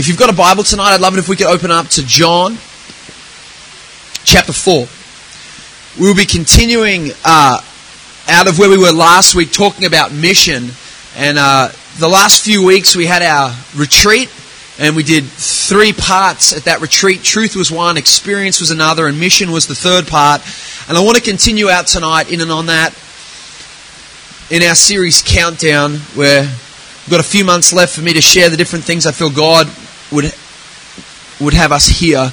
If you've got a Bible tonight, I'd love it if we could open up to John chapter 4. We'll be continuing uh, out of where we were last week talking about mission. And uh, the last few weeks we had our retreat and we did three parts at that retreat. Truth was one, experience was another, and mission was the third part. And I want to continue out tonight in and on that in our series Countdown, where we've got a few months left for me to share the different things I feel God would would have us hear.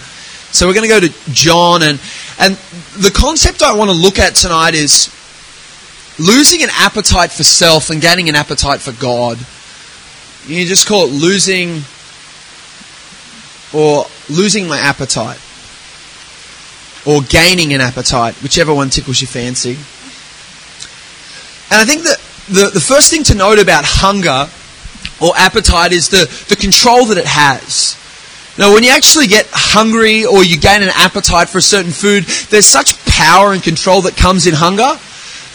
So we're going to go to John, and and the concept I want to look at tonight is losing an appetite for self and gaining an appetite for God. You just call it losing or losing my appetite or gaining an appetite, whichever one tickles your fancy. And I think that the, the first thing to note about hunger or appetite is the, the control that it has. Now, when you actually get hungry or you gain an appetite for a certain food, there's such power and control that comes in hunger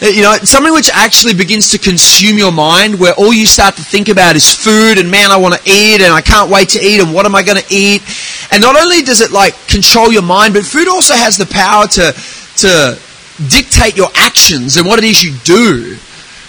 uh, you know, something which actually begins to consume your mind, where all you start to think about is food, and man, I want to eat, and I can't wait to eat, and what am I going to eat? And not only does it like control your mind, but food also has the power to to dictate your actions and what it is you do.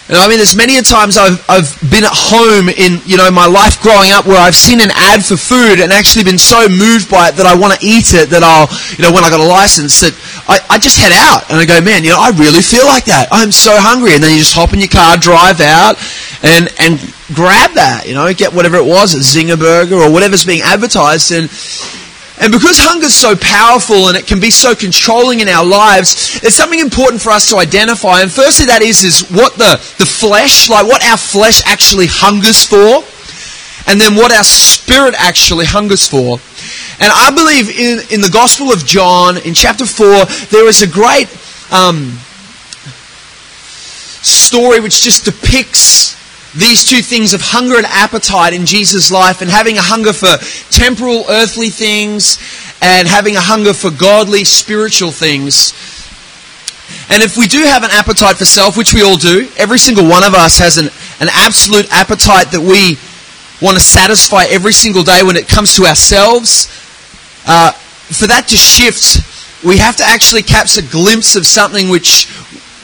And I mean, there's many a times I've, I've been at home in, you know, my life growing up where I've seen an ad for food and actually been so moved by it that I want to eat it that I'll, you know, when I got a license that I, I just head out and I go, man, you know, I really feel like that. I'm so hungry. And then you just hop in your car, drive out and, and grab that, you know, get whatever it was, a Zinger burger or whatever's being advertised and, and because hunger is so powerful and it can be so controlling in our lives, it's something important for us to identify. And firstly, that is, is what the, the flesh, like what our flesh actually hungers for, and then what our spirit actually hungers for. And I believe in, in the Gospel of John, in chapter 4, there is a great um, story which just depicts these two things of hunger and appetite in Jesus' life and having a hunger for temporal, earthly things and having a hunger for godly, spiritual things. And if we do have an appetite for self, which we all do, every single one of us has an, an absolute appetite that we want to satisfy every single day when it comes to ourselves. Uh, for that to shift, we have to actually catch a glimpse of something which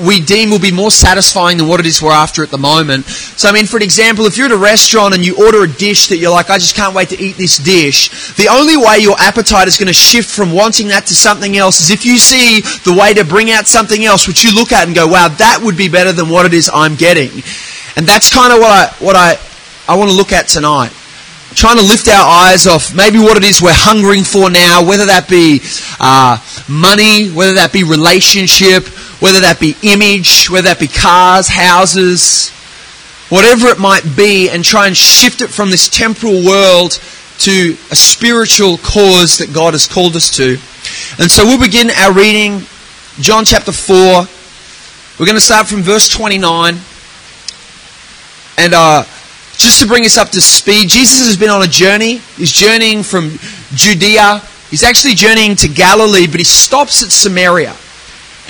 we deem will be more satisfying than what it is we're after at the moment. So, I mean, for an example, if you're at a restaurant and you order a dish that you're like, I just can't wait to eat this dish, the only way your appetite is going to shift from wanting that to something else is if you see the way to bring out something else, which you look at and go, wow, that would be better than what it is I'm getting. And that's kind of what I, what I, I want to look at tonight trying to lift our eyes off maybe what it is we're hungering for now, whether that be uh, money, whether that be relationship, whether that be image, whether that be cars, houses, whatever it might be, and try and shift it from this temporal world to a spiritual cause that God has called us to. And so we'll begin our reading, John chapter 4. We're going to start from verse 29. And uh, just to bring us up to speed, Jesus has been on a journey. He's journeying from Judea. He's actually journeying to Galilee, but he stops at Samaria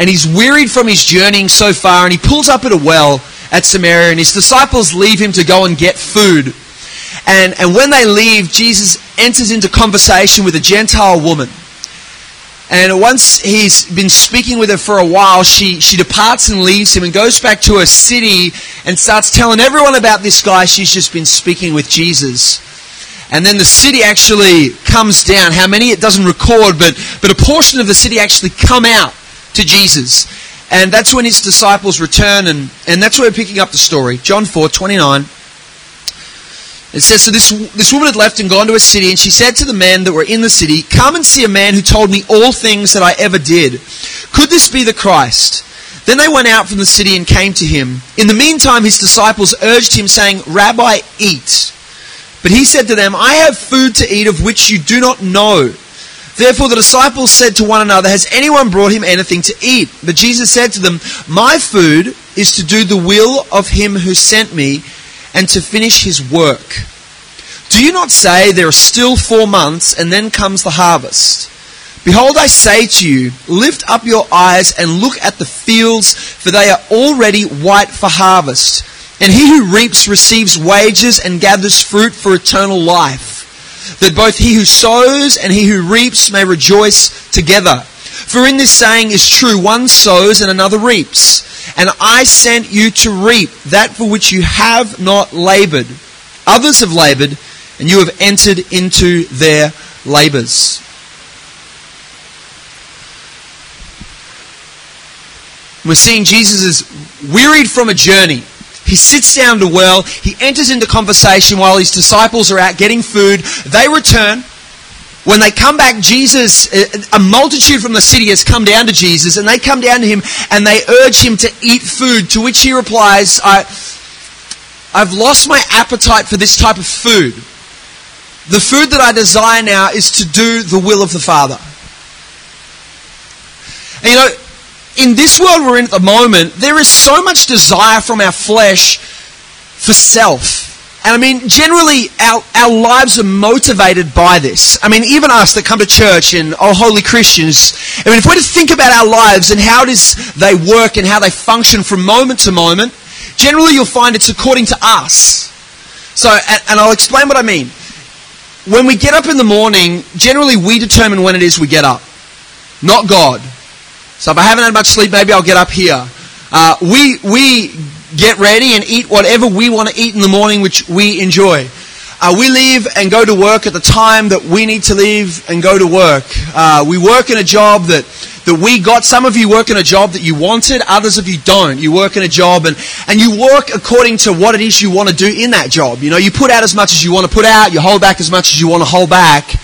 and he's wearied from his journeying so far, and he pulls up at a well at Samaria, and his disciples leave him to go and get food. And, and when they leave, Jesus enters into conversation with a Gentile woman. And once he's been speaking with her for a while, she, she departs and leaves him and goes back to her city and starts telling everyone about this guy she's just been speaking with Jesus. And then the city actually comes down. How many? It doesn't record, but, but a portion of the city actually come out to Jesus. And that's when his disciples return, and, and that's where we're picking up the story. John 4 29. It says, So this, this woman had left and gone to a city, and she said to the men that were in the city, Come and see a man who told me all things that I ever did. Could this be the Christ? Then they went out from the city and came to him. In the meantime, his disciples urged him, saying, Rabbi, eat. But he said to them, I have food to eat of which you do not know. Therefore the disciples said to one another, Has anyone brought him anything to eat? But Jesus said to them, My food is to do the will of him who sent me and to finish his work. Do you not say there are still four months and then comes the harvest? Behold, I say to you, lift up your eyes and look at the fields, for they are already white for harvest. And he who reaps receives wages and gathers fruit for eternal life that both he who sows and he who reaps may rejoice together. For in this saying is true, one sows and another reaps. And I sent you to reap that for which you have not labored. Others have labored, and you have entered into their labors. We're seeing Jesus is wearied from a journey. He sits down to well. He enters into conversation while his disciples are out getting food. They return. When they come back, Jesus, uh, a multitude from the city has come down to Jesus and they come down to him and they urge him to eat food. To which he replies, I, I've lost my appetite for this type of food. The food that I desire now is to do the will of the Father. And you know, in this world we're in at the moment, there is so much desire from our flesh for self. And I mean, generally, our, our lives are motivated by this. I mean, even us that come to church and are holy Christians, I mean, if we're to think about our lives and how it is they work and how they function from moment to moment, generally you'll find it's according to us. So, and, and I'll explain what I mean. When we get up in the morning, generally we determine when it is we get up, not God. So if I haven't had much sleep, maybe I'll get up here. Uh, we, we get ready and eat whatever we want to eat in the morning, which we enjoy. Uh, we leave and go to work at the time that we need to leave and go to work. Uh, we work in a job that, that we got. Some of you work in a job that you wanted, others of you don't. You work in a job and, and you work according to what it is you want to do in that job. You know, you put out as much as you want to put out, you hold back as much as you want to hold back.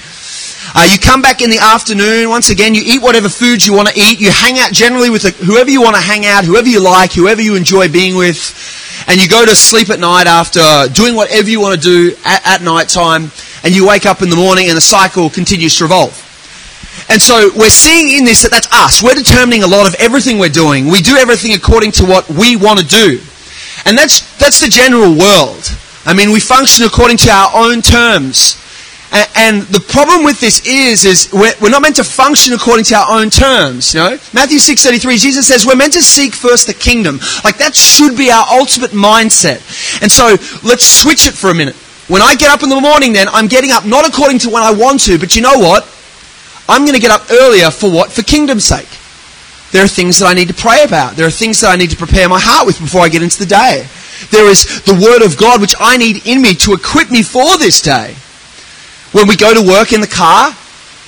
Uh, you come back in the afternoon. Once again, you eat whatever foods you want to eat. You hang out generally with whoever you want to hang out, whoever you like, whoever you enjoy being with. And you go to sleep at night after doing whatever you want to do at, at night time. And you wake up in the morning and the cycle continues to revolve. And so we're seeing in this that that's us. We're determining a lot of everything we're doing. We do everything according to what we want to do. And that's, that's the general world. I mean, we function according to our own terms. And, the problem with this is, is we're, we're, not meant to function according to our own terms. You know, Matthew six thirty three, Jesus says we're meant to seek first the kingdom. Like that should be our ultimate mindset. And so let's switch it for a minute. When I get up in the morning, then I'm getting up not according to when I want to, but you know what? I'm going to get up earlier for what? For kingdom's sake. There are things that I need to pray about. There are things that I need to prepare my heart with before I get into the day. There is the Word of God which I need in me to equip me for this day. When we go to work in the car,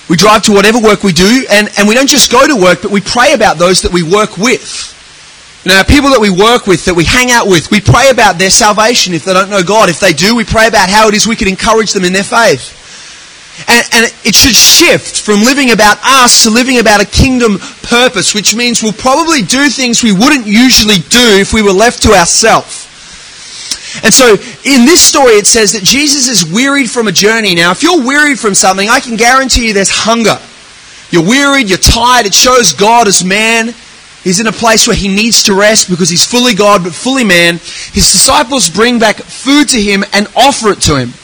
we drive to whatever work we do, and, and we don't just go to work, but we pray about those that we work with. Now, people that we work with, that we hang out with, we pray about their salvation if they don't know God. If they do, we pray about how it is we can encourage them in their faith. And, and it should shift from living about us to living about a kingdom purpose, which means we'll probably do things we wouldn't usually do if we were left to ourselves. And so in this story, it says that Jesus is wearied from a journey. Now, if you're wearied from something, I can guarantee you there's hunger. You're wearied, you're tired. It shows God as man. He's in a place where he needs to rest because he's fully God but fully man. His disciples bring back food to him and offer it to him.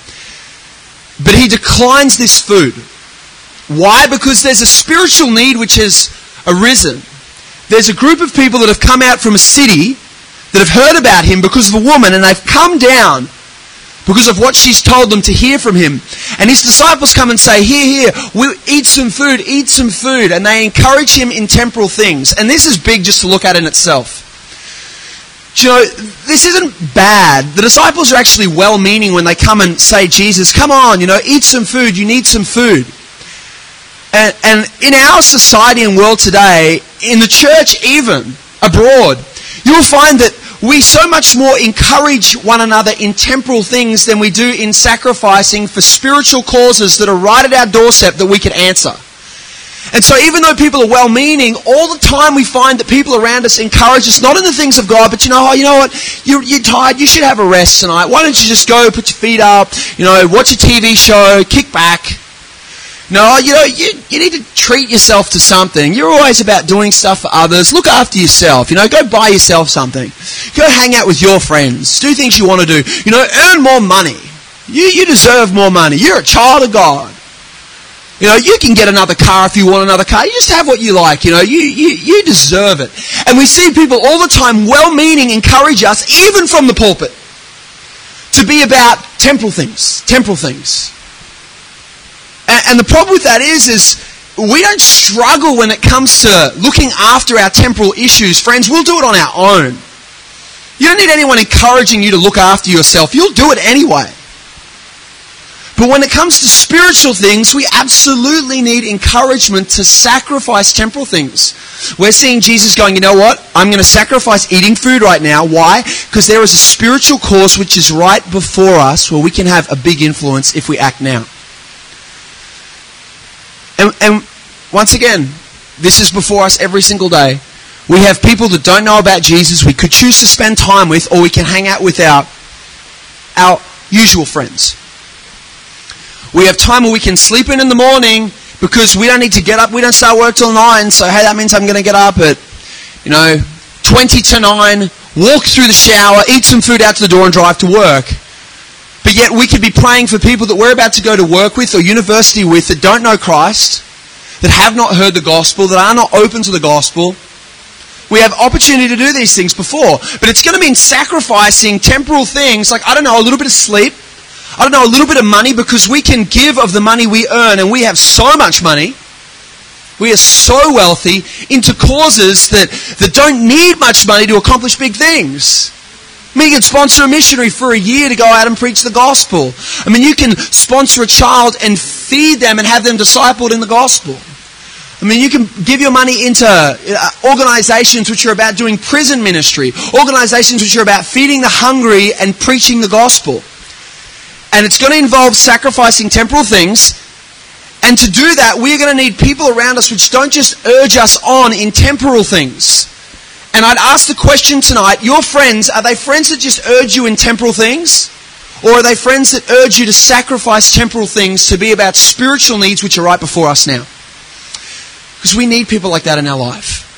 But he declines this food. Why? Because there's a spiritual need which has arisen. There's a group of people that have come out from a city that have heard about him because of a woman and they've come down because of what she's told them to hear from him. And his disciples come and say, Here, here, we'll eat some food, eat some food. And they encourage him in temporal things. And this is big just to look at in itself. Do you know, this isn't bad. The disciples are actually well meaning when they come and say, Jesus, come on, you know, eat some food, you need some food. And, and in our society and world today, in the church even, abroad, you'll find that we so much more encourage one another in temporal things than we do in sacrificing for spiritual causes that are right at our doorstep that we can answer. And so even though people are well meaning, all the time we find that people around us encourage us not in the things of God, but you know, oh, you know what, you're, you're tired, you should have a rest tonight. Why don't you just go, put your feet up, you know, watch a TV show, kick back. No, you know, you, you need to treat yourself to something. You're always about doing stuff for others. Look after yourself. You know, go buy yourself something. Go hang out with your friends. Do things you want to do. You know, earn more money. You, you deserve more money. You're a child of God. You know, you can get another car if you want another car. You just have what you like. You know, you, you, you deserve it. And we see people all the time, well-meaning, encourage us, even from the pulpit, to be about temporal things. Temporal things. And the problem with that is, is we don't struggle when it comes to looking after our temporal issues. Friends, we'll do it on our own. You don't need anyone encouraging you to look after yourself. You'll do it anyway. But when it comes to spiritual things, we absolutely need encouragement to sacrifice temporal things. We're seeing Jesus going, you know what? I'm going to sacrifice eating food right now. Why? Because there is a spiritual cause which is right before us where we can have a big influence if we act now. And, and once again, this is before us every single day. We have people that don't know about Jesus we could choose to spend time with, or we can hang out with our, our usual friends. We have time where we can sleep in in the morning because we don't need to get up. We don't start work till 9, so hey, that means I'm going to get up at, you know, 20 to 9, walk through the shower, eat some food out to the door, and drive to work. But yet we could be praying for people that we're about to go to work with or university with that don't know Christ, that have not heard the gospel, that are not open to the gospel. We have opportunity to do these things before, but it's going to mean sacrificing temporal things like, I don't know, a little bit of sleep, I don't know, a little bit of money because we can give of the money we earn and we have so much money. We are so wealthy into causes that, that don't need much money to accomplish big things. Mean, can sponsor a missionary for a year to go out and preach the gospel. I mean, you can sponsor a child and feed them and have them discipled in the gospel. I mean, you can give your money into uh, organizations which are about doing prison ministry, organizations which are about feeding the hungry and preaching the gospel. And it's going to involve sacrificing temporal things. And to do that, we're going to need people around us which don't just urge us on in temporal things. And I'd ask the question tonight your friends, are they friends that just urge you in temporal things? Or are they friends that urge you to sacrifice temporal things to be about spiritual needs which are right before us now? Because we need people like that in our life.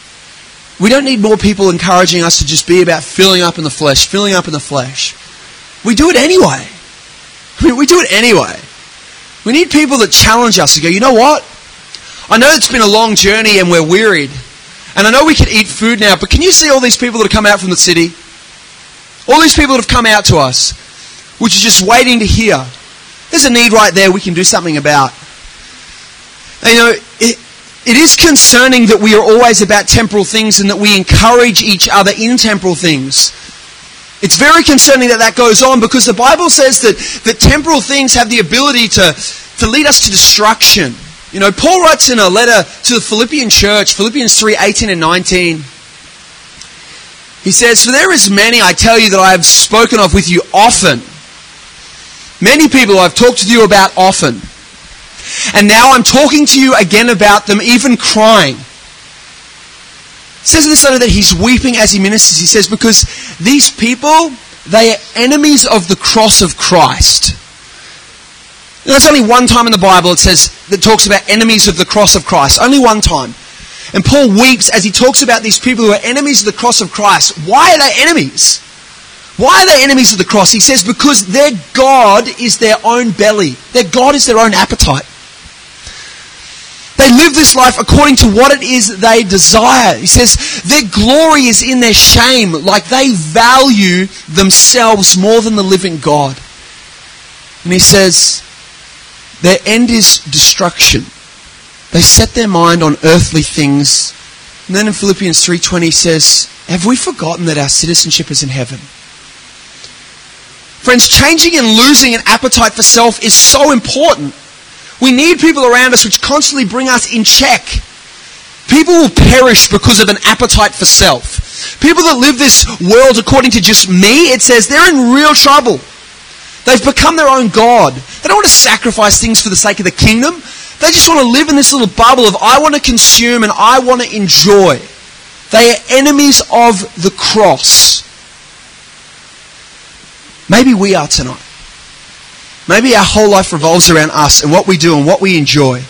We don't need more people encouraging us to just be about filling up in the flesh, filling up in the flesh. We do it anyway. I mean, we do it anyway. We need people that challenge us to go, you know what? I know it's been a long journey and we're wearied. And I know we can eat food now, but can you see all these people that have come out from the city? All these people that have come out to us, which are just waiting to hear. There's a need right there we can do something about. And, you know, it, it is concerning that we are always about temporal things and that we encourage each other in temporal things. It's very concerning that that goes on because the Bible says that, that temporal things have the ability to, to lead us to destruction. You know, Paul writes in a letter to the Philippian church, Philippians 3 18 and 19. He says, For there is many, I tell you, that I have spoken of with you often. Many people I've talked to you about often. And now I'm talking to you again about them, even crying. It says in this letter that he's weeping as he ministers. He says, Because these people, they are enemies of the cross of Christ. There's only one time in the Bible it says that talks about enemies of the cross of Christ. Only one time. And Paul weeps as he talks about these people who are enemies of the cross of Christ. Why are they enemies? Why are they enemies of the cross? He says because their God is their own belly. Their God is their own appetite. They live this life according to what it is they desire. He says their glory is in their shame, like they value themselves more than the living God. And he says, their end is destruction. They set their mind on earthly things. And then in Philippians 3:20 says, "Have we forgotten that our citizenship is in heaven?" Friends, changing and losing an appetite for self is so important. We need people around us which constantly bring us in check. People will perish because of an appetite for self. People that live this world according to just me, it says they're in real trouble. They've become their own God. They don't want to sacrifice things for the sake of the kingdom. They just want to live in this little bubble of I want to consume and I want to enjoy. They are enemies of the cross. Maybe we are tonight. Maybe our whole life revolves around us and what we do and what we enjoy.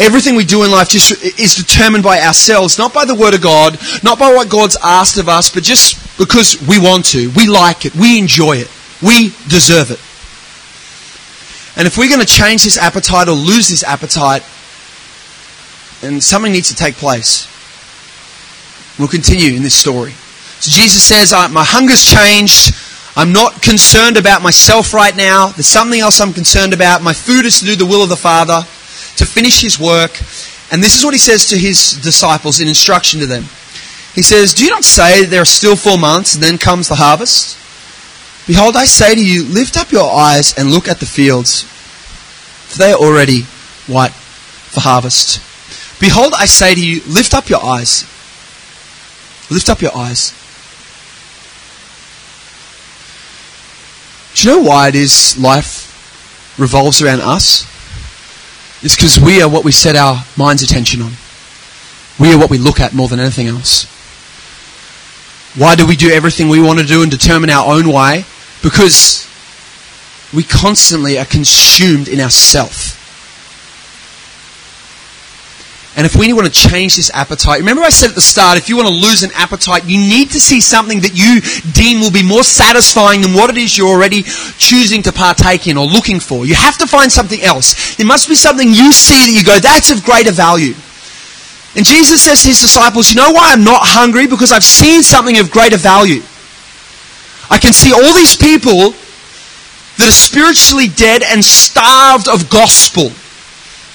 Everything we do in life just is determined by ourselves, not by the Word of God, not by what God's asked of us, but just because we want to. We like it. We enjoy it. We deserve it. And if we're going to change this appetite or lose this appetite, then something needs to take place. We'll continue in this story. So Jesus says, My hunger's changed. I'm not concerned about myself right now. There's something else I'm concerned about. My food is to do the will of the Father, to finish his work. And this is what he says to his disciples in instruction to them. He says, Do you not say there are still four months and then comes the harvest? Behold, I say to you, lift up your eyes and look at the fields, for they are already white for harvest. Behold, I say to you, lift up your eyes. Lift up your eyes. Do you know why it is life revolves around us? It's because we are what we set our mind's attention on. We are what we look at more than anything else. Why do we do everything we want to do and determine our own way? Because we constantly are consumed in ourself. And if we want to change this appetite, remember I said at the start, if you want to lose an appetite, you need to see something that you deem will be more satisfying than what it is you're already choosing to partake in or looking for. You have to find something else. There must be something you see that you go, that's of greater value. And Jesus says to his disciples, you know why I'm not hungry? Because I've seen something of greater value. I can see all these people that are spiritually dead and starved of gospel.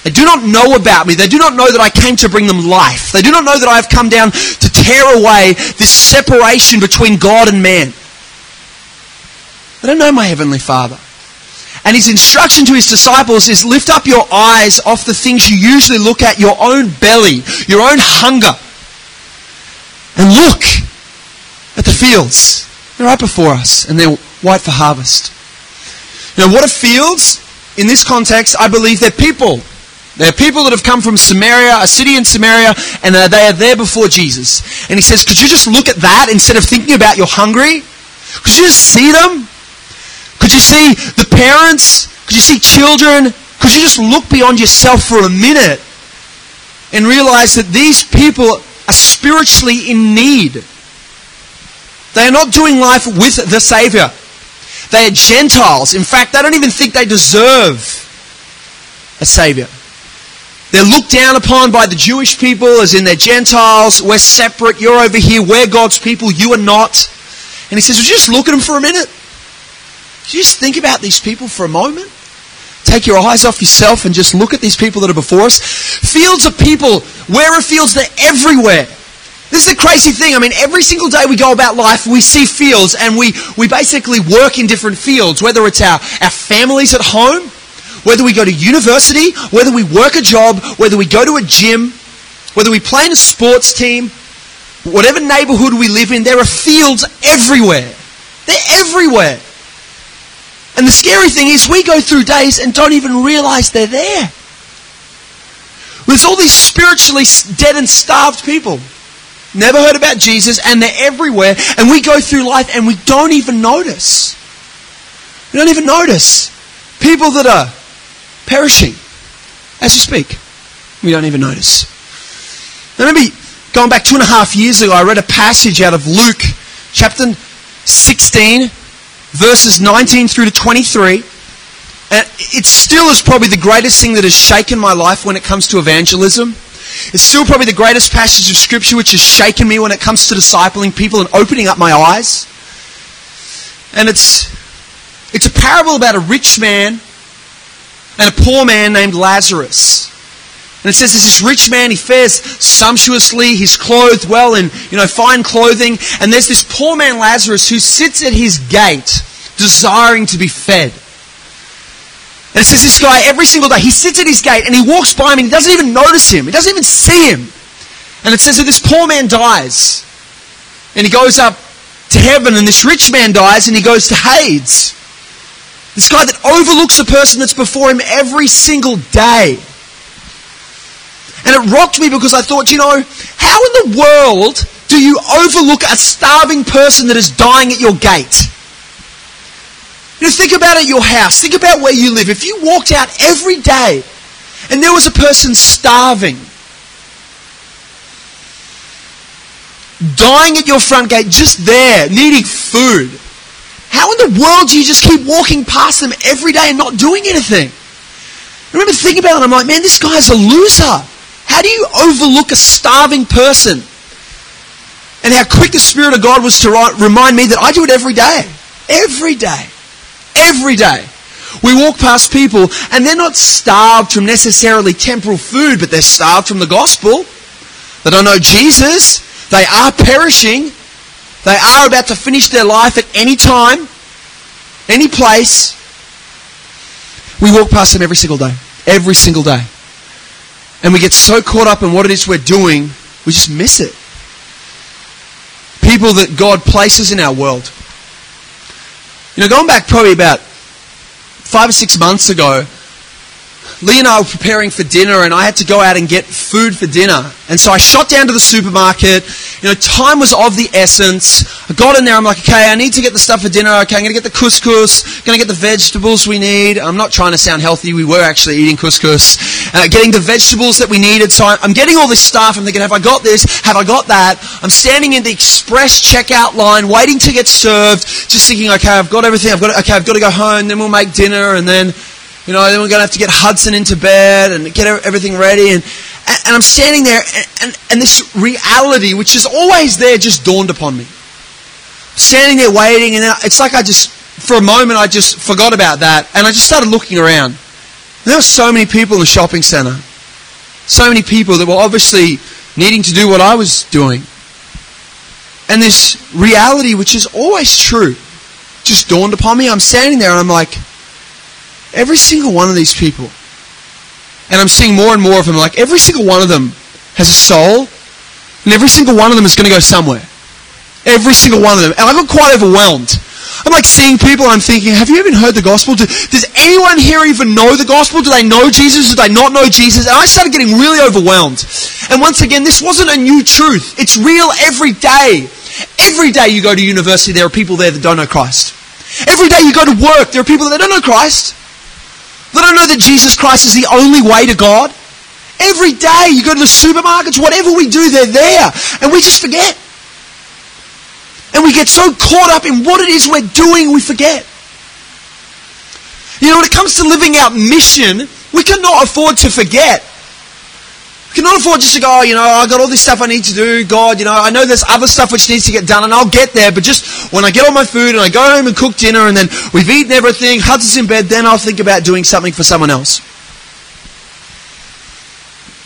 They do not know about me. They do not know that I came to bring them life. They do not know that I have come down to tear away this separation between God and man. They don't know my Heavenly Father. And his instruction to his disciples is lift up your eyes off the things you usually look at, your own belly, your own hunger, and look at the fields. They're right before us, and they're white for harvest. Now, what are fields? In this context, I believe they're people. They're people that have come from Samaria, a city in Samaria, and uh, they are there before Jesus. And he says, Could you just look at that instead of thinking about you're hungry? Could you just see them? Could you see the parents? Could you see children? Could you just look beyond yourself for a minute and realize that these people are spiritually in need? They are not doing life with the Savior. They are Gentiles. In fact, they don't even think they deserve a Savior. They're looked down upon by the Jewish people as in they're Gentiles. We're separate. You're over here. We're God's people. You are not. And he says, you just look at them for a minute? Just think about these people for a moment? Take your eyes off yourself and just look at these people that are before us. Fields of people. Where are fields? They're everywhere. This is the crazy thing. I mean, every single day we go about life, we see fields and we, we basically work in different fields, whether it's our, our families at home, whether we go to university, whether we work a job, whether we go to a gym, whether we play in a sports team, whatever neighborhood we live in, there are fields everywhere. They're everywhere. And the scary thing is, we go through days and don't even realize they're there. There's all these spiritually dead and starved people. Never heard about Jesus, and they're everywhere. And we go through life and we don't even notice. We don't even notice. People that are perishing as we speak. We don't even notice. Now, maybe going back two and a half years ago, I read a passage out of Luke chapter 16, verses 19 through to 23. And it still is probably the greatest thing that has shaken my life when it comes to evangelism. It's still probably the greatest passage of scripture which has shaken me when it comes to discipling people and opening up my eyes. And it's, it's a parable about a rich man and a poor man named Lazarus. And it says there's this rich man, he fares sumptuously, he's clothed well in, you know, fine clothing. And there's this poor man Lazarus who sits at his gate desiring to be fed. And it says this guy every single day, he sits at his gate and he walks by him and he doesn't even notice him. He doesn't even see him. And it says that this poor man dies. And he goes up to heaven and this rich man dies and he goes to Hades. This guy that overlooks the person that's before him every single day. And it rocked me because I thought, you know, how in the world do you overlook a starving person that is dying at your gate? You know, think about it your house. Think about where you live. If you walked out every day and there was a person starving, dying at your front gate, just there, needing food, how in the world do you just keep walking past them every day and not doing anything? I remember thinking about it, I'm like, man, this guy's a loser. How do you overlook a starving person? And how quick the Spirit of God was to remind me that I do it every day. Every day. Every day. We walk past people and they're not starved from necessarily temporal food, but they're starved from the gospel. They don't know Jesus. They are perishing. They are about to finish their life at any time, any place. We walk past them every single day. Every single day. And we get so caught up in what it is we're doing, we just miss it. People that God places in our world. You know, going back probably about five or six months ago, Lee and I were preparing for dinner and I had to go out and get food for dinner. And so I shot down to the supermarket. You know, time was of the essence. I got in there, I'm like, okay, I need to get the stuff for dinner. Okay, I'm going to get the couscous, going to get the vegetables we need. I'm not trying to sound healthy. We were actually eating couscous. Uh, getting the vegetables that we needed. So I'm getting all this stuff. I'm thinking, have I got this? Have I got that? I'm standing in the express checkout line, waiting to get served, just thinking, okay, I've got everything. I've got, okay, I've got to go home. Then we'll make dinner and then you know, then we're going to have to get Hudson into bed and get everything ready. And, and I'm standing there, and, and, and this reality, which is always there, just dawned upon me. Standing there waiting, and it's like I just, for a moment, I just forgot about that. And I just started looking around. And there were so many people in the shopping centre. So many people that were obviously needing to do what I was doing. And this reality, which is always true, just dawned upon me. I'm standing there and I'm like, Every single one of these people. And I'm seeing more and more of them. Like every single one of them has a soul. And every single one of them is going to go somewhere. Every single one of them. And I got quite overwhelmed. I'm like seeing people I'm thinking, have you even heard the gospel? Do, does anyone here even know the gospel? Do they know Jesus? Do they not know Jesus? And I started getting really overwhelmed. And once again, this wasn't a new truth. It's real every day. Every day you go to university, there are people there that don't know Christ. Every day you go to work, there are people that don't know Christ. They don't know that Jesus Christ is the only way to God. Every day you go to the supermarkets, whatever we do, they're there. And we just forget. And we get so caught up in what it is we're doing, we forget. You know, when it comes to living out mission, we cannot afford to forget cannot afford just to go, oh, you know, I got all this stuff I need to do. God, you know, I know there's other stuff which needs to get done and I'll get there. But just when I get all my food and I go home and cook dinner and then we've eaten everything, Hudson's in bed, then I'll think about doing something for someone else.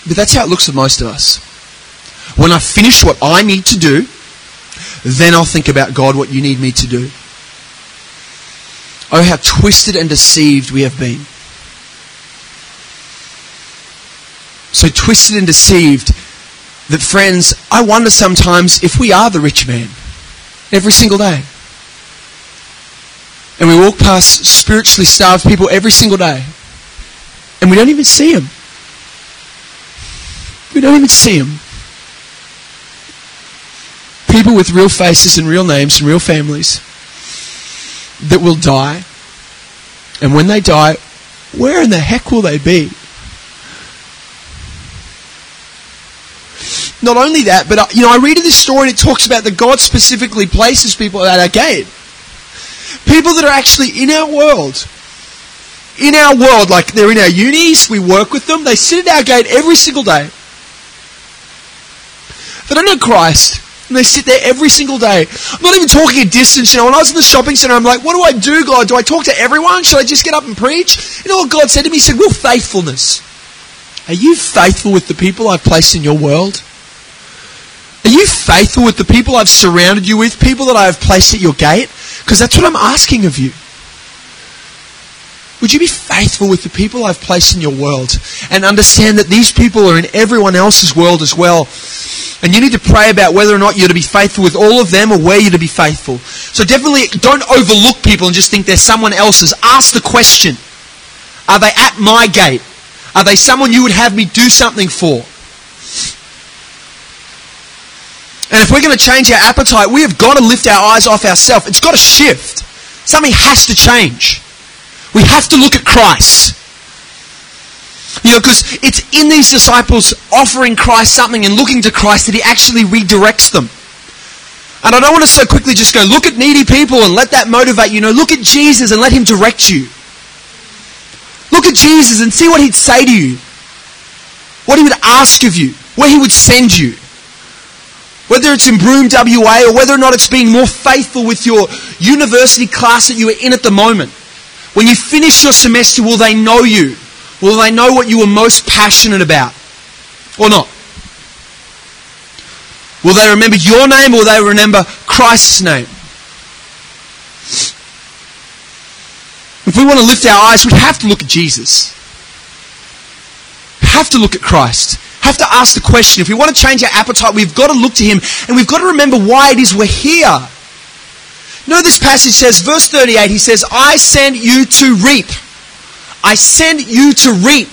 But that's how it looks for most of us. When I finish what I need to do, then I'll think about God, what you need me to do. Oh, how twisted and deceived we have been. So twisted and deceived that, friends, I wonder sometimes if we are the rich man every single day. And we walk past spiritually starved people every single day. And we don't even see them. We don't even see them. People with real faces and real names and real families that will die. And when they die, where in the heck will they be? Not only that, but you know, I read in this story and it talks about that God specifically places people at our gate. People that are actually in our world. In our world, like they're in our unis, we work with them, they sit at our gate every single day. They don't know Christ. And they sit there every single day. I'm not even talking a distance. You know, when I was in the shopping center, I'm like, what do I do, God? Do I talk to everyone? Should I just get up and preach? You know what God said to me? He said, well, faithfulness. Are you faithful with the people I've placed in your world? Are you faithful with the people I've surrounded you with, people that I have placed at your gate? Because that's what I'm asking of you. Would you be faithful with the people I've placed in your world and understand that these people are in everyone else's world as well? And you need to pray about whether or not you're to be faithful with all of them or where you're to be faithful. So definitely don't overlook people and just think they're someone else's. Ask the question Are they at my gate? Are they someone you would have me do something for? And if we're going to change our appetite, we have got to lift our eyes off ourselves. It's got to shift. Something has to change. We have to look at Christ. You know, because it's in these disciples offering Christ something and looking to Christ that he actually redirects them. And I don't want to so quickly just go, look at needy people and let that motivate you. No, look at Jesus and let him direct you. Look at Jesus and see what he'd say to you. What he would ask of you. Where he would send you. Whether it's in Broome, WA, or whether or not it's being more faithful with your university class that you are in at the moment. When you finish your semester, will they know you? Will they know what you were most passionate about? Or not? Will they remember your name or will they remember Christ's name? If we want to lift our eyes, we have to look at Jesus. We have to look at Christ. Have to ask the question. If we want to change our appetite, we've got to look to Him and we've got to remember why it is we're here. Know, this passage says, verse 38, he says, I send you to reap. I send you to reap.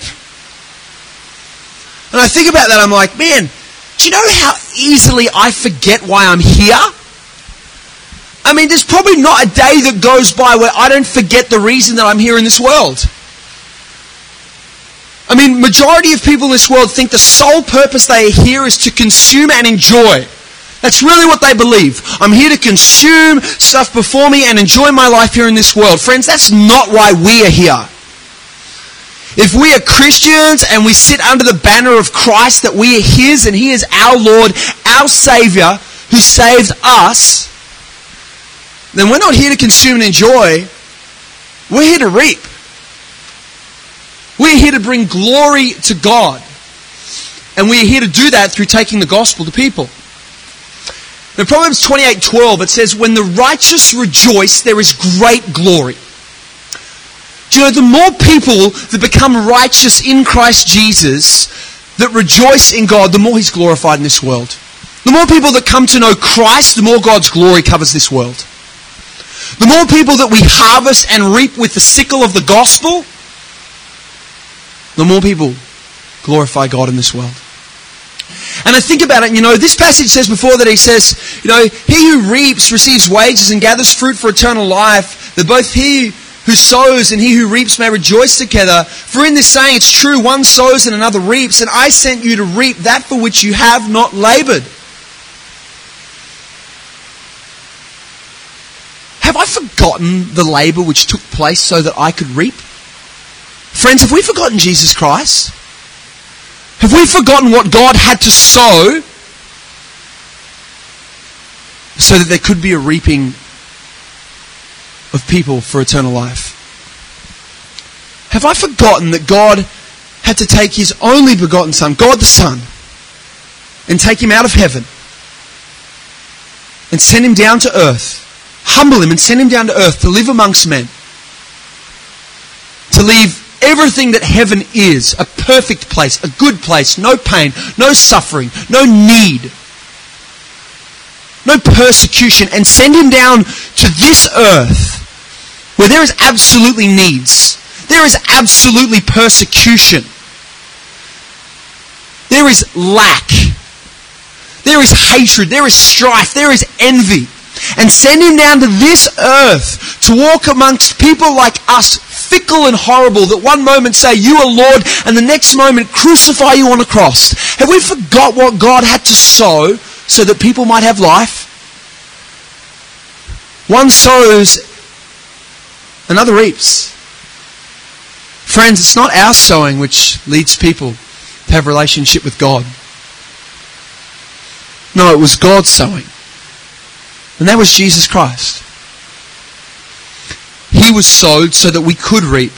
And I think about that, I'm like, man, do you know how easily I forget why I'm here? I mean, there's probably not a day that goes by where I don't forget the reason that I'm here in this world. I mean, majority of people in this world think the sole purpose they are here is to consume and enjoy. That's really what they believe. I'm here to consume stuff before me and enjoy my life here in this world. Friends, that's not why we are here. If we are Christians and we sit under the banner of Christ, that we are His and He is our Lord, our Savior, who saved us, then we're not here to consume and enjoy. We're here to reap. We're here to bring glory to God. And we're here to do that through taking the gospel to people. In Proverbs 28:12 it says, "When the righteous rejoice, there is great glory." Do you know, the more people that become righteous in Christ Jesus, that rejoice in God, the more He's glorified in this world. The more people that come to know Christ, the more God's glory covers this world. The more people that we harvest and reap with the sickle of the gospel, the more people glorify God in this world. And I think about it, you know, this passage says before that he says, you know, he who reaps receives wages and gathers fruit for eternal life, that both he who sows and he who reaps may rejoice together. For in this saying it's true, one sows and another reaps, and I sent you to reap that for which you have not labored. Have I forgotten the labor which took place so that I could reap? Friends, have we forgotten Jesus Christ? Have we forgotten what God had to sow so that there could be a reaping of people for eternal life? Have I forgotten that God had to take his only begotten Son, God the Son, and take him out of heaven and send him down to earth, humble him and send him down to earth to live amongst men, to leave everything that heaven is a perfect place, a good place, no pain, no suffering, no need, no persecution, and send him down to this earth where there is absolutely needs, there is absolutely persecution, there is lack, there is hatred, there is strife, there is envy. And send him down to this earth to walk amongst people like us fickle and horrible that one moment say, You are Lord, and the next moment crucify you on a cross? Have we forgot what God had to sow so that people might have life? One sows, another reaps. Friends, it's not our sowing which leads people to have relationship with God. No, it was God's sowing. And that was Jesus Christ. He was sowed so that we could reap.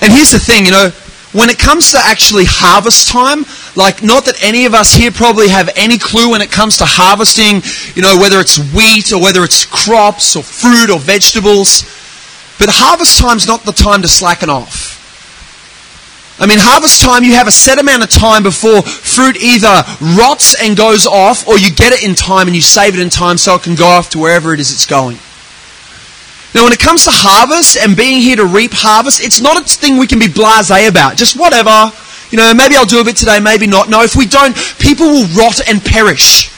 And here's the thing, you know, when it comes to actually harvest time, like not that any of us here probably have any clue when it comes to harvesting, you know, whether it's wheat or whether it's crops or fruit or vegetables, but harvest time's not the time to slacken off. I mean, harvest time, you have a set amount of time before fruit either rots and goes off, or you get it in time and you save it in time so it can go off to wherever it is it's going. Now, when it comes to harvest and being here to reap harvest, it's not a thing we can be blasé about. Just whatever. You know, maybe I'll do a bit today, maybe not. No, if we don't, people will rot and perish.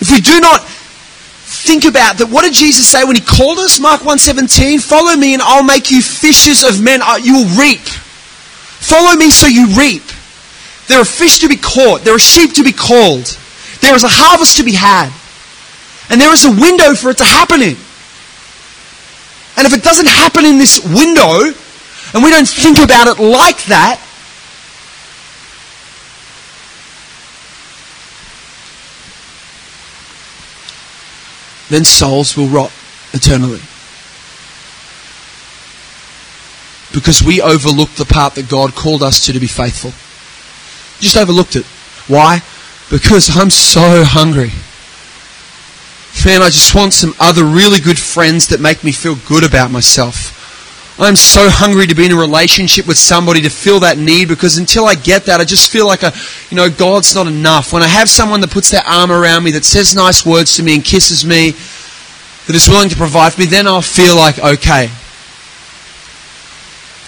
If we do not think about that, what did Jesus say when he called us? Mark 1.17, follow me and I'll make you fishers of men. Uh, you will reap. Follow me so you reap. There are fish to be caught. There are sheep to be called. There is a harvest to be had. And there is a window for it to happen in. And if it doesn't happen in this window, and we don't think about it like that, then souls will rot eternally. Because we overlooked the part that God called us to to be faithful. Just overlooked it. Why? Because I'm so hungry Man, I just want some other really good friends that make me feel good about myself. I'm so hungry to be in a relationship with somebody to fill that need because until I get that, I just feel like a, you know, God's not enough. When I have someone that puts their arm around me, that says nice words to me and kisses me, that is willing to provide for me, then I'll feel like, okay.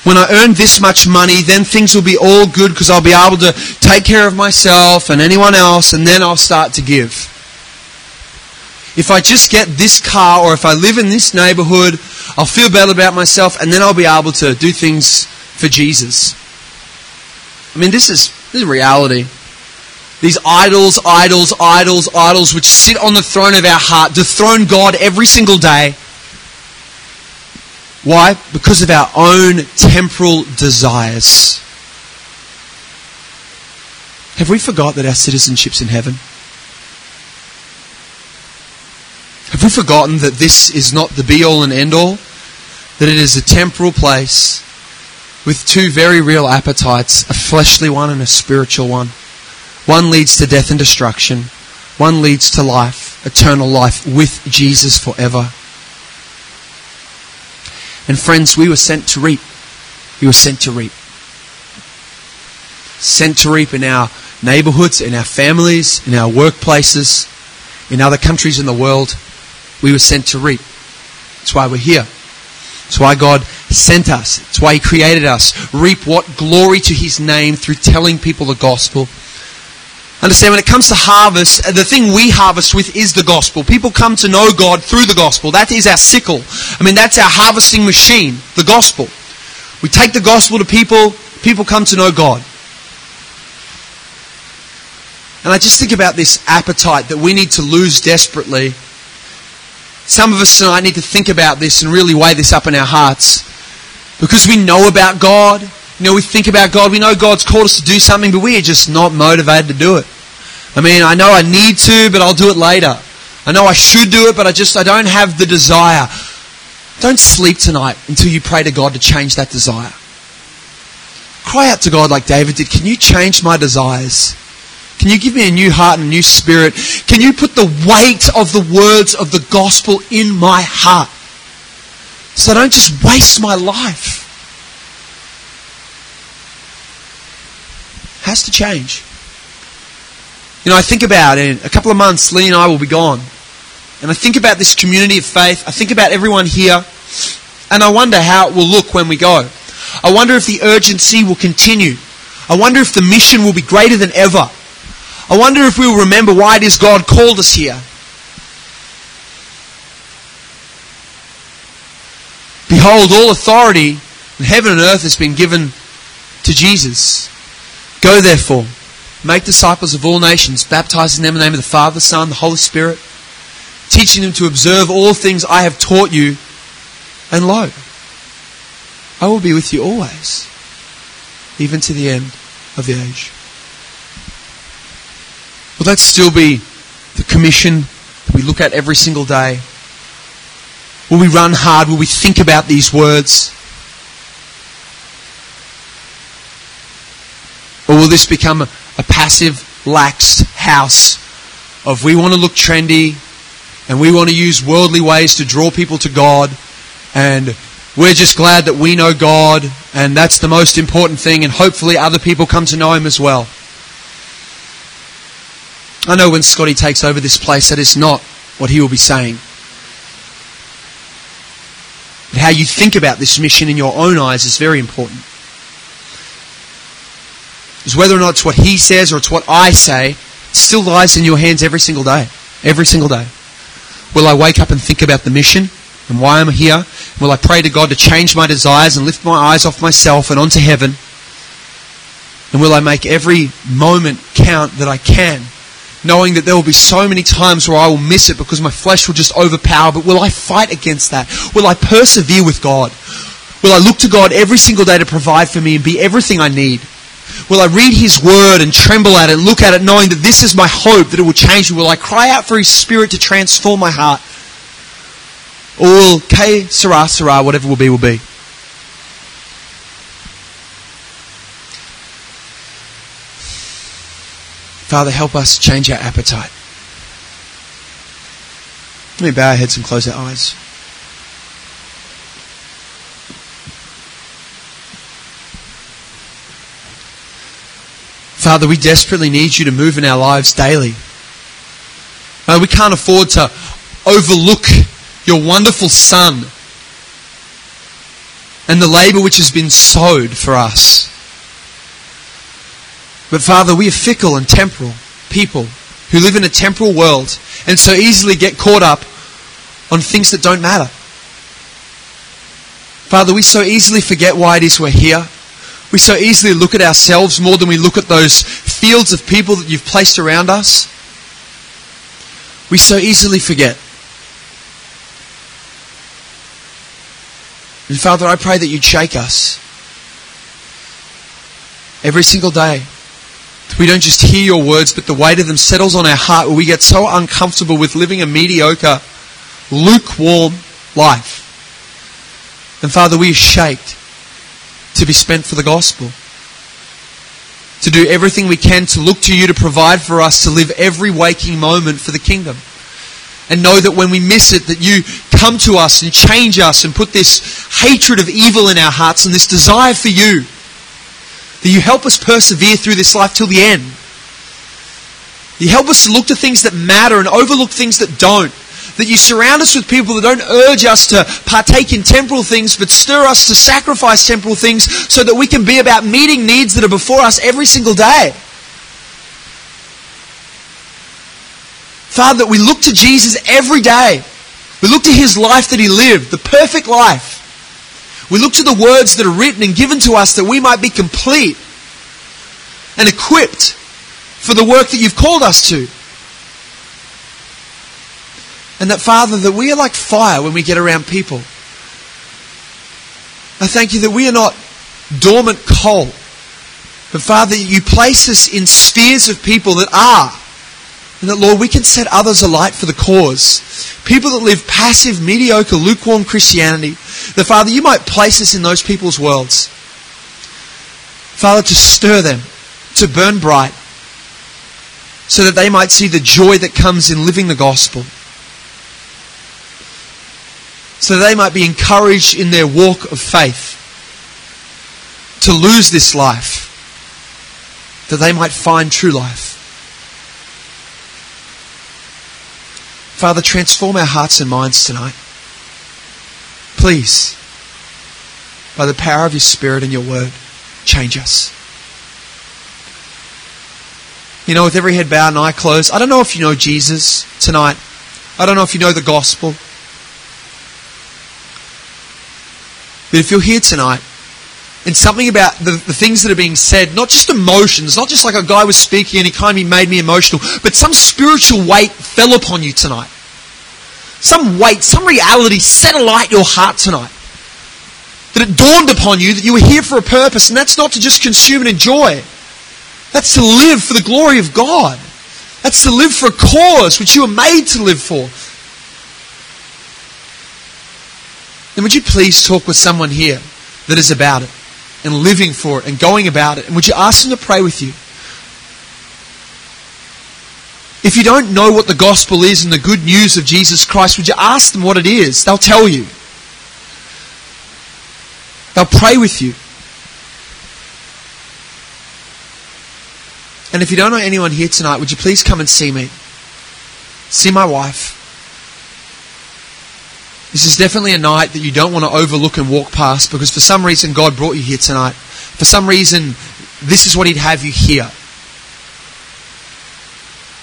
When I earn this much money, then things will be all good because I'll be able to take care of myself and anyone else, and then I'll start to give. If I just get this car or if I live in this neighborhood, I'll feel better about myself and then I'll be able to do things for Jesus. I mean, this is, this is reality. These idols, idols, idols, idols which sit on the throne of our heart, dethrone God every single day. Why? Because of our own temporal desires. Have we forgot that our citizenship's in heaven? Have we forgotten that this is not the be all and end all? That it is a temporal place with two very real appetites, a fleshly one and a spiritual one. One leads to death and destruction. One leads to life, eternal life with Jesus forever. And friends, we were sent to reap. We were sent to reap. Sent to reap in our neighborhoods, in our families, in our workplaces, in other countries in the world. We were sent to reap. That's why we're here. That's why God sent us. That's why He created us. Reap what? Glory to His name through telling people the gospel. Understand, when it comes to harvest, uh, the thing we harvest with is the gospel. People come to know God through the gospel. That is our sickle. I mean, that's our harvesting machine, the gospel. We take the gospel to people, people come to know God. And I just think about this appetite that we need to lose desperately some of us tonight need to think about this and really weigh this up in our hearts. Because we know about God. You know, we think about God. We know God's called us to do something, but we are just not motivated to do it. I mean, I know I need to, but I'll do it later. I know I should do it, but I just, I don't have the desire. Don't sleep tonight until you pray to God to change that desire. Cry out to God like David did. Can you change my desires? Can you give me a new heart and a new spirit? Can you put the weight of the words of the gospel in my heart? So I don't just waste my life. Has to change. You know, I think about in a couple of months, Lee and I will be gone. And I think about this community of faith. I think about everyone here. And I wonder how it will look when we go. I wonder if the urgency will continue. I wonder if the mission will be greater than ever. I wonder if we'll remember why it is God called us here. Behold, all authority in heaven and earth has been given to Jesus. Go therefore, make disciples of all nations, baptizing them in the name of the Father, Son, the Holy Spirit, teaching them to observe all things I have taught you, and lo, I will be with you always, even to the end of the age. That still be the commission that we look at every single day? Will we run hard? Will we think about these words? Or will this become a, a passive, laxed house of we want to look trendy and we want to use worldly ways to draw people to God and we're just glad that we know God and that's the most important thing and hopefully other people come to know Him as well. I know when Scotty takes over this place, that is not what he will be saying. But how you think about this mission in your own eyes is very important. Because whether or not it's what he says or it's what I say, still lies in your hands every single day. Every single day. Will I wake up and think about the mission and why I'm here? Will I pray to God to change my desires and lift my eyes off myself and onto heaven? And will I make every moment count that I can knowing that there will be so many times where I will miss it because my flesh will just overpower. But will I fight against that? Will I persevere with God? Will I look to God every single day to provide for me and be everything I need? Will I read His Word and tremble at it, and look at it, knowing that this is my hope, that it will change me? Will I cry out for His Spirit to transform my heart? Or will Que sera sera, whatever will be, will be? Father, help us change our appetite. Let me bow our heads and close our eyes. Father, we desperately need you to move in our lives daily. Uh, we can't afford to overlook your wonderful Son and the labour which has been sowed for us. But Father, we are fickle and temporal people who live in a temporal world and so easily get caught up on things that don't matter. Father, we so easily forget why it is we're here. We so easily look at ourselves more than we look at those fields of people that you've placed around us. We so easily forget. And Father, I pray that you'd shake us every single day. We don't just hear your words, but the weight of them settles on our heart where we get so uncomfortable with living a mediocre, lukewarm life. And Father, we are shaped to be spent for the gospel. To do everything we can to look to you to provide for us to live every waking moment for the kingdom. And know that when we miss it, that you come to us and change us and put this hatred of evil in our hearts and this desire for you. That you help us persevere through this life till the end. You help us to look to things that matter and overlook things that don't. That you surround us with people that don't urge us to partake in temporal things, but stir us to sacrifice temporal things so that we can be about meeting needs that are before us every single day. Father, that we look to Jesus every day. We look to his life that he lived, the perfect life. We look to the words that are written and given to us that we might be complete and equipped for the work that you've called us to. And that, Father, that we are like fire when we get around people. I thank you that we are not dormant coal. But Father, you place us in spheres of people that are. And that, Lord, we can set others alight for the cause. People that live passive, mediocre, lukewarm Christianity. That, Father, you might place us in those people's worlds. Father, to stir them, to burn bright, so that they might see the joy that comes in living the gospel so that they might be encouraged in their walk of faith to lose this life, that they might find true life. Father, transform our hearts and minds tonight. Please, by the power of your Spirit and your word, change us. You know, with every head bowed and eye closed, I don't know if you know Jesus tonight. I don't know if you know the gospel. But if you're here tonight and something about the, the things that are being said, not just emotions, not just like a guy was speaking and he kind of made me emotional, but some spiritual weight fell upon you tonight. Some weight, some reality set alight your heart tonight. That it dawned upon you that you were here for a purpose, and that's not to just consume and enjoy. That's to live for the glory of God. That's to live for a cause which you were made to live for. then would you please talk with someone here that is about it and living for it and going about it? And would you ask them to pray with you? If you don't know what the gospel is and the good news of Jesus Christ, would you ask them what it is? They'll tell you. They'll pray with you. And if you don't know anyone here tonight, would you please come and see me? See my wife. This is definitely a night that you don't want to overlook and walk past because for some reason God brought you here tonight. For some reason, this is what He'd have you here.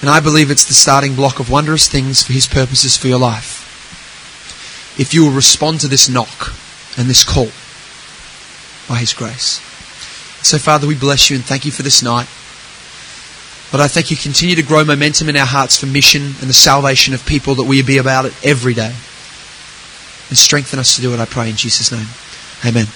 And I believe it's the starting block of wondrous things for His purposes for your life. If you will respond to this knock and this call by His grace. So, Father, we bless you and thank you for this night. But I thank you continue to grow momentum in our hearts for mission and the salvation of people that we be about it every day and strengthen us to do it, I pray in Jesus' name. Amen.